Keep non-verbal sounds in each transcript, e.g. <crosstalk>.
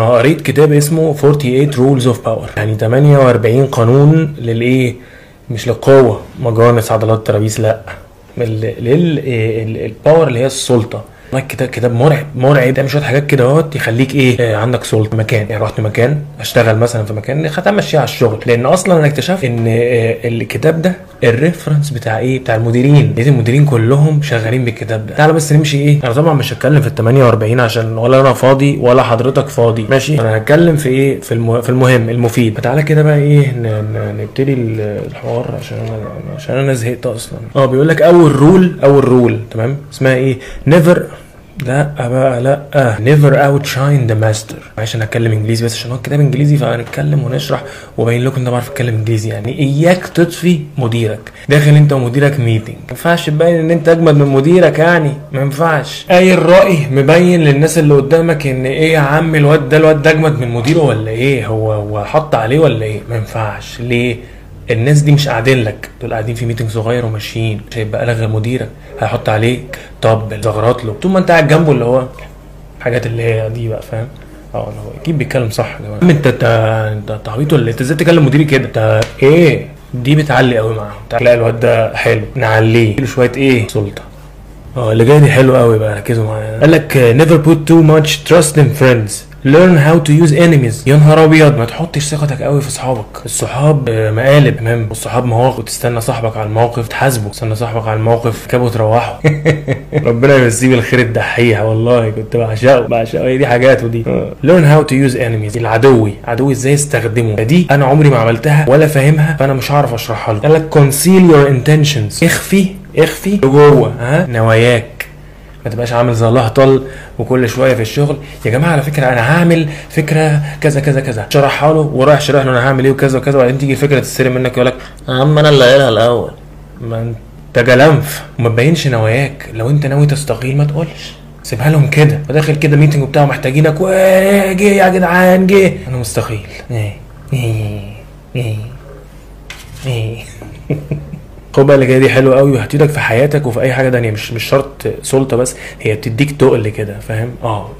أنا قريت كتاب اسمه 48 rules of power. يعني 48 قانون للإيه؟ مش للقوة. مجانس عضلات ترابيس لأ. لل power اللي هي السلطة. والله الكتاب كتاب مرعب مرعب. تعمل شوية حاجات كده اهوت يخليك إيه؟ آه عندك سلطة. مكان. يعني رحت مكان أشتغل مثلا في مكان هتمشي على الشغل. لأن أصلا أنا اكتشفت إن آه الكتاب ده ال reference بتاع إيه؟ بتاع المديرين. لقيت المديرين كلهم شغالين بالكتاب ده. تعالى بس نمشي إيه؟ أنا طبعا مش هتكلم في ال 48 عشان ولا أنا فاضي ولا حضرتك فاضي. ماشي؟ أنا هتكلم في إيه؟ في المه... في المهم المفيد. فتعالى كده بقى إيه؟ ن... ن... نبتدي الحوار عشان أنا عشان أنا زهقت أصلا. آه بيقول لك أول rule أول rule تمام؟ اسمها إيه؟ never لا بقى لا never outshine the master عشان اتكلم إنجليزي بس عشان هو الكتاب إنجليزي فهنتكلم ونشرح وبين لكم إن أنا بعرف أتكلم إنجليزي. يعني إياك تطفي مديرك. داخل أنت ومديرك meeting ما ينفعش تبين إن أنت أجمد من مديرك يعني. ما ينفعش. أي الرأي مبين للناس اللي قدامك إن إيه يا عم الواد ده الواد ده أجمد من مديره ولا إيه؟ هو هو حط عليه ولا إيه؟ ما ينفعش. ليه؟ الناس دي مش قاعدين لك. دول قاعدين في ميتنج صغير وماشيين. مش هيبقى لغى مديرك. هيحط عليك طبل زغرط له. طول ما انت قاعد جنبه اللي هو حاجات اللي هي دي بقى فاهم؟ آه اللي هو أكيد بيتكلم صح يا جماعة. انت انت تعبيط ولا انت إزاي تكلم مديري كده؟ انت إيه؟ دي بتعلي قوي معاهم. لا الواد ده حلو. نعليه. شوية إيه؟ سلطة. آه اللي جاي دي حلو قوي بقى. ركزوا معايا. قال لك never put too much trust in friends. Learn how to use enemies. يا نهار أبيض ما تحطش ثقتك قوي في أصحابك. الصحاب مقالب تمام والصحاب مواقف. تستنى صاحبك على الموقف تحاسبه. تستنى صاحبك على الموقف كابو تروحه. <laughs> ربنا يمسيه بالخير الدحيح. والله كنت بعشقه. بعشقه. هي دي حاجات ودي learn how to use enemies. العدوي. عدوي إزاي استخدمه فدي أنا عمري ما عملتها ولا فاهمها فأنا مش هعرف أشرحها له قال لك conceal your intentions. اخفي اخفي جوه ها؟ نواياك. ما تبقاش عامل زي الله طل وكل شوية في الشغل. يا جماعة على فكرة أنا هعمل فكرة كذا كذا كذا. شرحها له ورايح شرح له أنا هعمل إيه وكذا وكذا. وبعدين تيجي الفكرة تستلم منك يقول لك يا عم أنا اللي قايلها الأول. ما أنت جلنف. وما تبينش نواياك لو أنت ناوي تستقيل ما تقولش. سيبها لهم كده. فداخل كده ميتنج وبتاع محتاجينك جه يا جدعان جه. أنا مستقيل. إيه إيه إيه إيه. <laughs> خد بالك هي دي حلوة قوي وهتفيدك في حياتك وفي أي حاجة تانية مش مش شرط سلطة بس هي بتديك تقل كده فاهم؟ آه.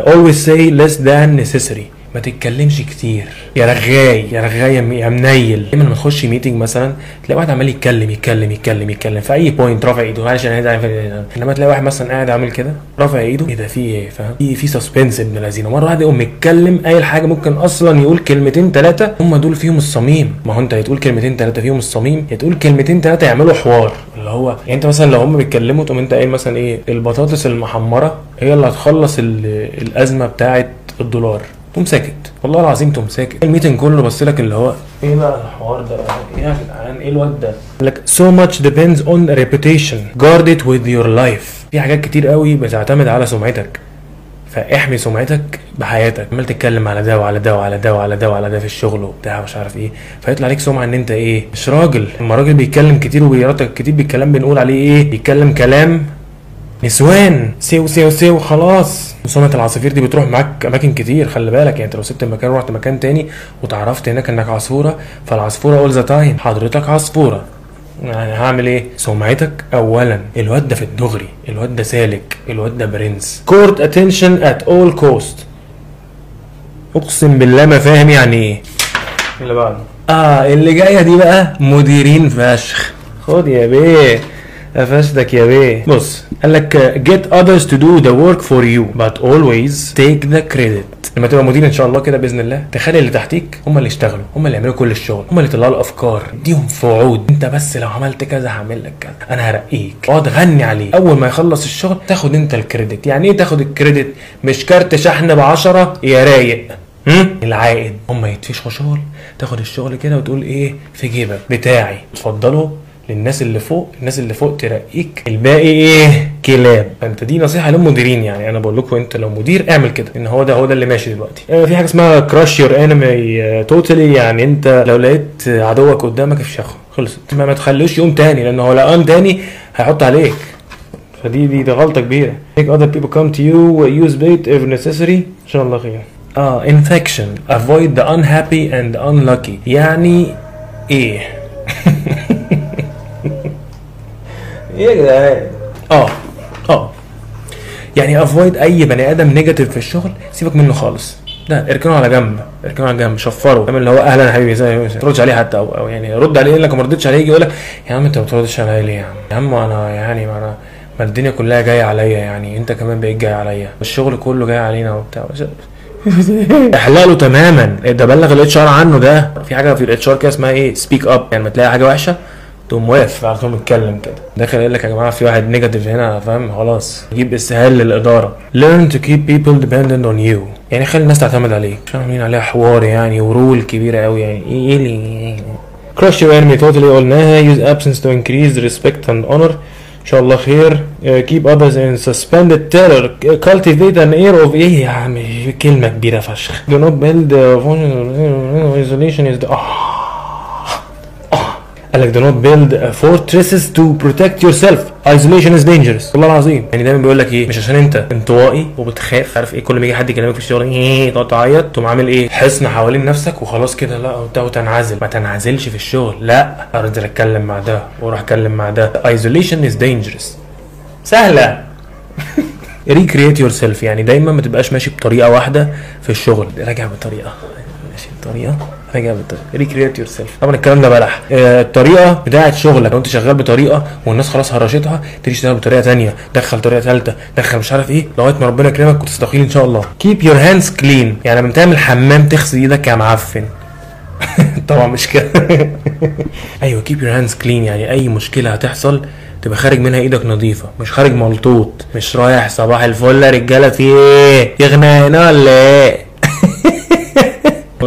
Always say less than necessary. ما تتكلمش كتير. يا رغاي يا رغاي يا منيل. دايما لما تخش meeting مثلا تلاقي واحد عمال يتكلم يتكلم يتكلم يتكلم. في أي point رافع إيده. عشان هيدا إنما تلاقي واحد مثلا قاعد عامل كده رافع إيده. إيه ده؟ في إيه؟ فاهم؟ في في suspense ابن الذين. مرة واحد يقوم متكلم قايل حاجة ممكن أصلا يقول كلمتين ثلاثة هم دول فيهم الصميم. ما هو أنت هتقول كلمتين ثلاثة فيهم الصميم يا تقول كلمتين ثلاثة يعملوا حوار. اللي هو يعني أنت مثلا لو هم بيتكلموا تقوم أنت قايل مثلا إيه؟ البطاطس المحمرة هي اللي هتخلص الأزمة بتاعه الدولار. تقوم ساكت. والله العظيم تقوم ساكت. ال meeting كله بص لك اللي هو إيه بقى الحوار ده؟ إيه يا جدعان؟ إيه الواد ده؟ لك so much depends on reputation. Guard it with your life. في حاجات كتير قوي بتعتمد على سمعتك. فاحمي سمعتك بحياتك. عمال تتكلم على ده وعلى ده وعلى ده وعلى ده وعلى ده في الشغل وبتاع مش عارف إيه. فيطلع عليك سمعة إن أنت إيه؟ مش راجل. اما راجل بيتكلم كتير وبيرتك كتير بالكلام بنقول عليه إيه؟ بيتكلم كلام نسوان. سيو سيو سيو خلاص. سمعة العصافير دي بتروح معاك أماكن كتير خلي بالك. يعني انت لو سبت المكان ورحت مكان تاني وتعرفت هناك إنك عصفورة فالعصفورة all the time حضرتك عصفورة. يعني هعمل إيه؟ سمعتك اولا. الواد ده في الدغري الواد ده سالك الواد ده برنس. court attention at all cost أقسم بالله ما فاهم يعني إيه. اللي بعده. آه اللي جاية دي بقى مديرين فشخ. خد يا بيه. قفشتك يا بيه. بص قال لك get others to do the work for you but always take the credit. لما تبقى مدير إن شاء الله كده بإذن الله تخلي اللي تحتيك هم اللي يشتغلوا هم اللي يعملوا كل الشغل هم اللي يطلعوا الأفكار. اديهم وعود أنت بس لو عملت كذا هعمل لك كذا أنا هرقيك. اقعد غني عليه. أول ما يخلص الشغل تاخد أنت الكريدت. يعني إيه تاخد الكريدت؟ مش كارت شحن ب 10 يا رايق؟ العائد. هم يتفشخوا شغل تاخد الشغل كده وتقول إيه؟ في جيبك. بتاعي. اتفضلوا. للناس اللي فوق الناس اللي فوق ترقيك الباقي إيه؟ كلاب. فأنت دي نصيحة للمديرين يعني. أنا بقول لكم أنت لو مدير اعمل كده إن هو ده هو ده اللي ماشي دلوقتي. آه في حاجة اسمها كراش يور انمي توتالي يعني أنت لو لقيت عدوك قدامك افشخه خلصت. ما, ما تخلوش يوم تاني لأن هو لو قام تاني هيحط عليك. فدي دي, دي غلطة كبيرة. Make other people come to you use bait if necessary. إن شاء الله خير. آه infection. Avoid the unhappy and unlucky. يعني إيه؟ <laughs> إيه آه آه. يعني avoid أي بني آدم negative في الشغل سيبك منه خالص. لا اركنه على جنب اركنه على جنب شفره فاهم اللي هو أهلا يا حبيبي زي ما تردش عليه حتى أو, أو يعني رد عليه يقول لك ما ردتش عليه يجي يقول لك يا عم أنت ما بتردش عليا ليه يا عم؟ يا عم أنا يعني ما أنا ما الدنيا كلها جاية عليا يعني أنت كمان بقيت جاي عليا الشغل كله جاي علينا وبتاع. <laughs> إحلاله تماما. ده بلغ ال HR عنه ده؟ في حاجة في ال HR كده اسمها إيه؟ speak up يعني لما تلاقي حاجة وحشة؟ تقوم واقف. على طول متكلم كده. داخل يقول لك يا جماعة في واحد negative هنا فاهم؟ خلاص. جيب استهال للإدارة. Learn to keep people dependent on you. يعني خلي الناس تعتمد عليك. مش عاملين عليها حوار يعني و rule كبيرة قوي يعني. إيه اللي crush your enemy totally قلناها use absence to increase respect and honor. إن شاء الله خير. Uh, keep others in suspended terror. Cultivate an air of إيه يا عم؟ كلمة كبيرة فشخ. Do not build uh, isolation is the آه. قال لك do not build fortresses to protect yourself. Isolation is dangerous. والله العظيم. يعني دايما بيقول لك إيه؟ مش عشان أنت انطوائي وبتخاف عارف إيه؟ كل ما يجي حد يكلمك في الشغل إيه تقعد تعيط تقوم عامل إيه؟ حصن حوالين نفسك وخلاص كده. لا وتنعزل. ما تنعزلش في الشغل. لا انزل أتكلم مع ده وأروح أتكلم مع ده. Isolation is dangerous. سهلة. <laughs> Recreate yourself. يعني دايما ما تبقاش ماشي بطريقة واحدة في الشغل. راجع بطريقة. ماشي بطريقة. راجع بطريقه recreate yourself طبعا الكلام ده بلح. آه، الطريقة بتاعة شغلك. لو انت شغال بطريقة والناس خلاص هرشتها تيجي تشتغل بطريقة تانية دخل طريقة ثالثه دخل مش عارف إيه لغاية ما ربنا يكرمك وتستقيل إن شاء الله. keep your hands clean يعني لما تعمل حمام تغسل إيدك يا معفن. <laughs> طبعا مش كده. <laughs> أيوه keep your hands clean يعني أي مشكلة هتحصل تبقى خارج منها إيدك نظيفة مش خارج ملطوط مش رايح صباح الفل يا رجالة في إيه؟ يغنى هنا ولا إيه؟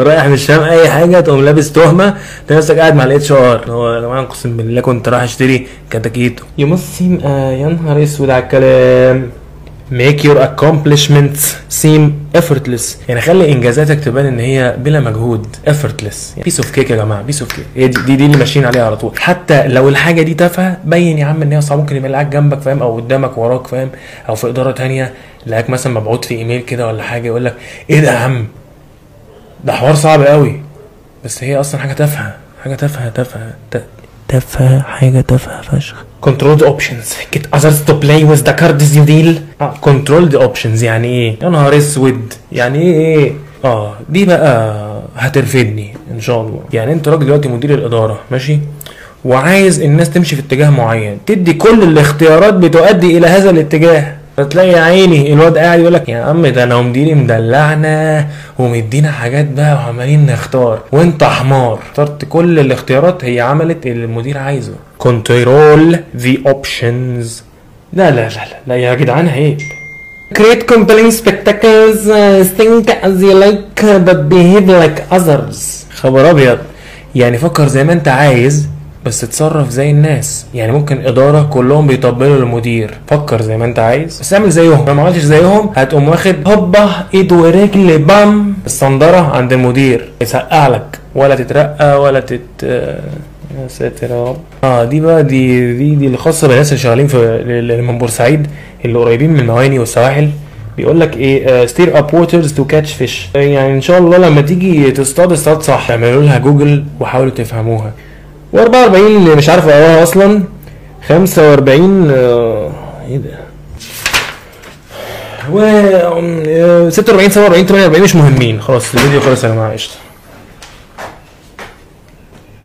ورايح مش فاهم أي حاجة تقوم لابس تهمة تلاقي نفسك قاعد مع ال HR. هو يا جماعة أقسم بالله كنت رايح أشتري كتاكيتو. you must seem آه يا نهار أسود على الكلام. Make your accomplishments seem effortless. يعني خلي إنجازاتك تبان إن هي بلا مجهود effortless. يعني piece of cake يا جماعة piece of cake. هي دي, دي, اللي ماشيين عليها على طول. حتى لو الحاجة دي تافهة بين يا عم إن هي صعبة ممكن يبقى قاعد جنبك فاهم؟ أو قدامك وراك فاهم؟ أو في إدارة تانية لقاك مثلا مبعوت في إيميل كده ولا حاجة يقول لك إيه ده يا عم؟ ده حوار صعب قوي. بس هي أصلا حاجة تافهة حاجة تافهة تافهة تافهة حاجة تافهة فشخ. Control the options. Get others to play with the cards you deal. آه control the options يعني إيه؟ يا نهار أسود. يعني إيه؟ إيه؟ آه دي بقى هترفدني إن شاء الله. يعني أنت راجل دلوقتي مدير الإدارة ماشي؟ وعايز الناس تمشي في اتجاه معين تدي كل الاختيارات بتؤدي إلى هذا الاتجاه. فتلاقي يا عيني الواد قاعد يقول لك يا عم ده أنا مديري مدلعنا ومدينا حاجات بقى وعمالين نختار وانت حمار. اخترت كل الاختيارات هي عملت اللي المدير عايزه. control the options لا لا لا لا, لا يا جدعان عيب. Create compelling spectacles, uh, think as you like, but behave like others. خبر أبيض. يعني فكر زي ما انت عايز. بس تتصرف زي الناس. يعني ممكن إدارة كلهم بيطبلوا للمدير. فكر زي ما انت عايز. بس اعمل زيهم. لو ما عملتش زيهم هتقوم واخد هوبا ايد ورجل بام. الصندرة عند المدير. يسقع لك. ولا تترقى ولا تت يا ساتر يا رب. آه دي بقى دي دي دي اللي خاصه بالناس اللي شغالين في اللي من بورسعيد اللي قريبين من المواني والسواحل. بيقول لك إيه stir up waters to catch fish يعني إن شاء الله لما تيجي تصطاد اصطاد صح. اعملوا لها جوجل وحاولوا تفهموها. و44 اللي مش عارف اقراها أصلا. 45 آه، إيه ده؟ و آم، آه، 46 47 48 مش مهمين. خلاص الفيديو خلص يا جماعة قشطة.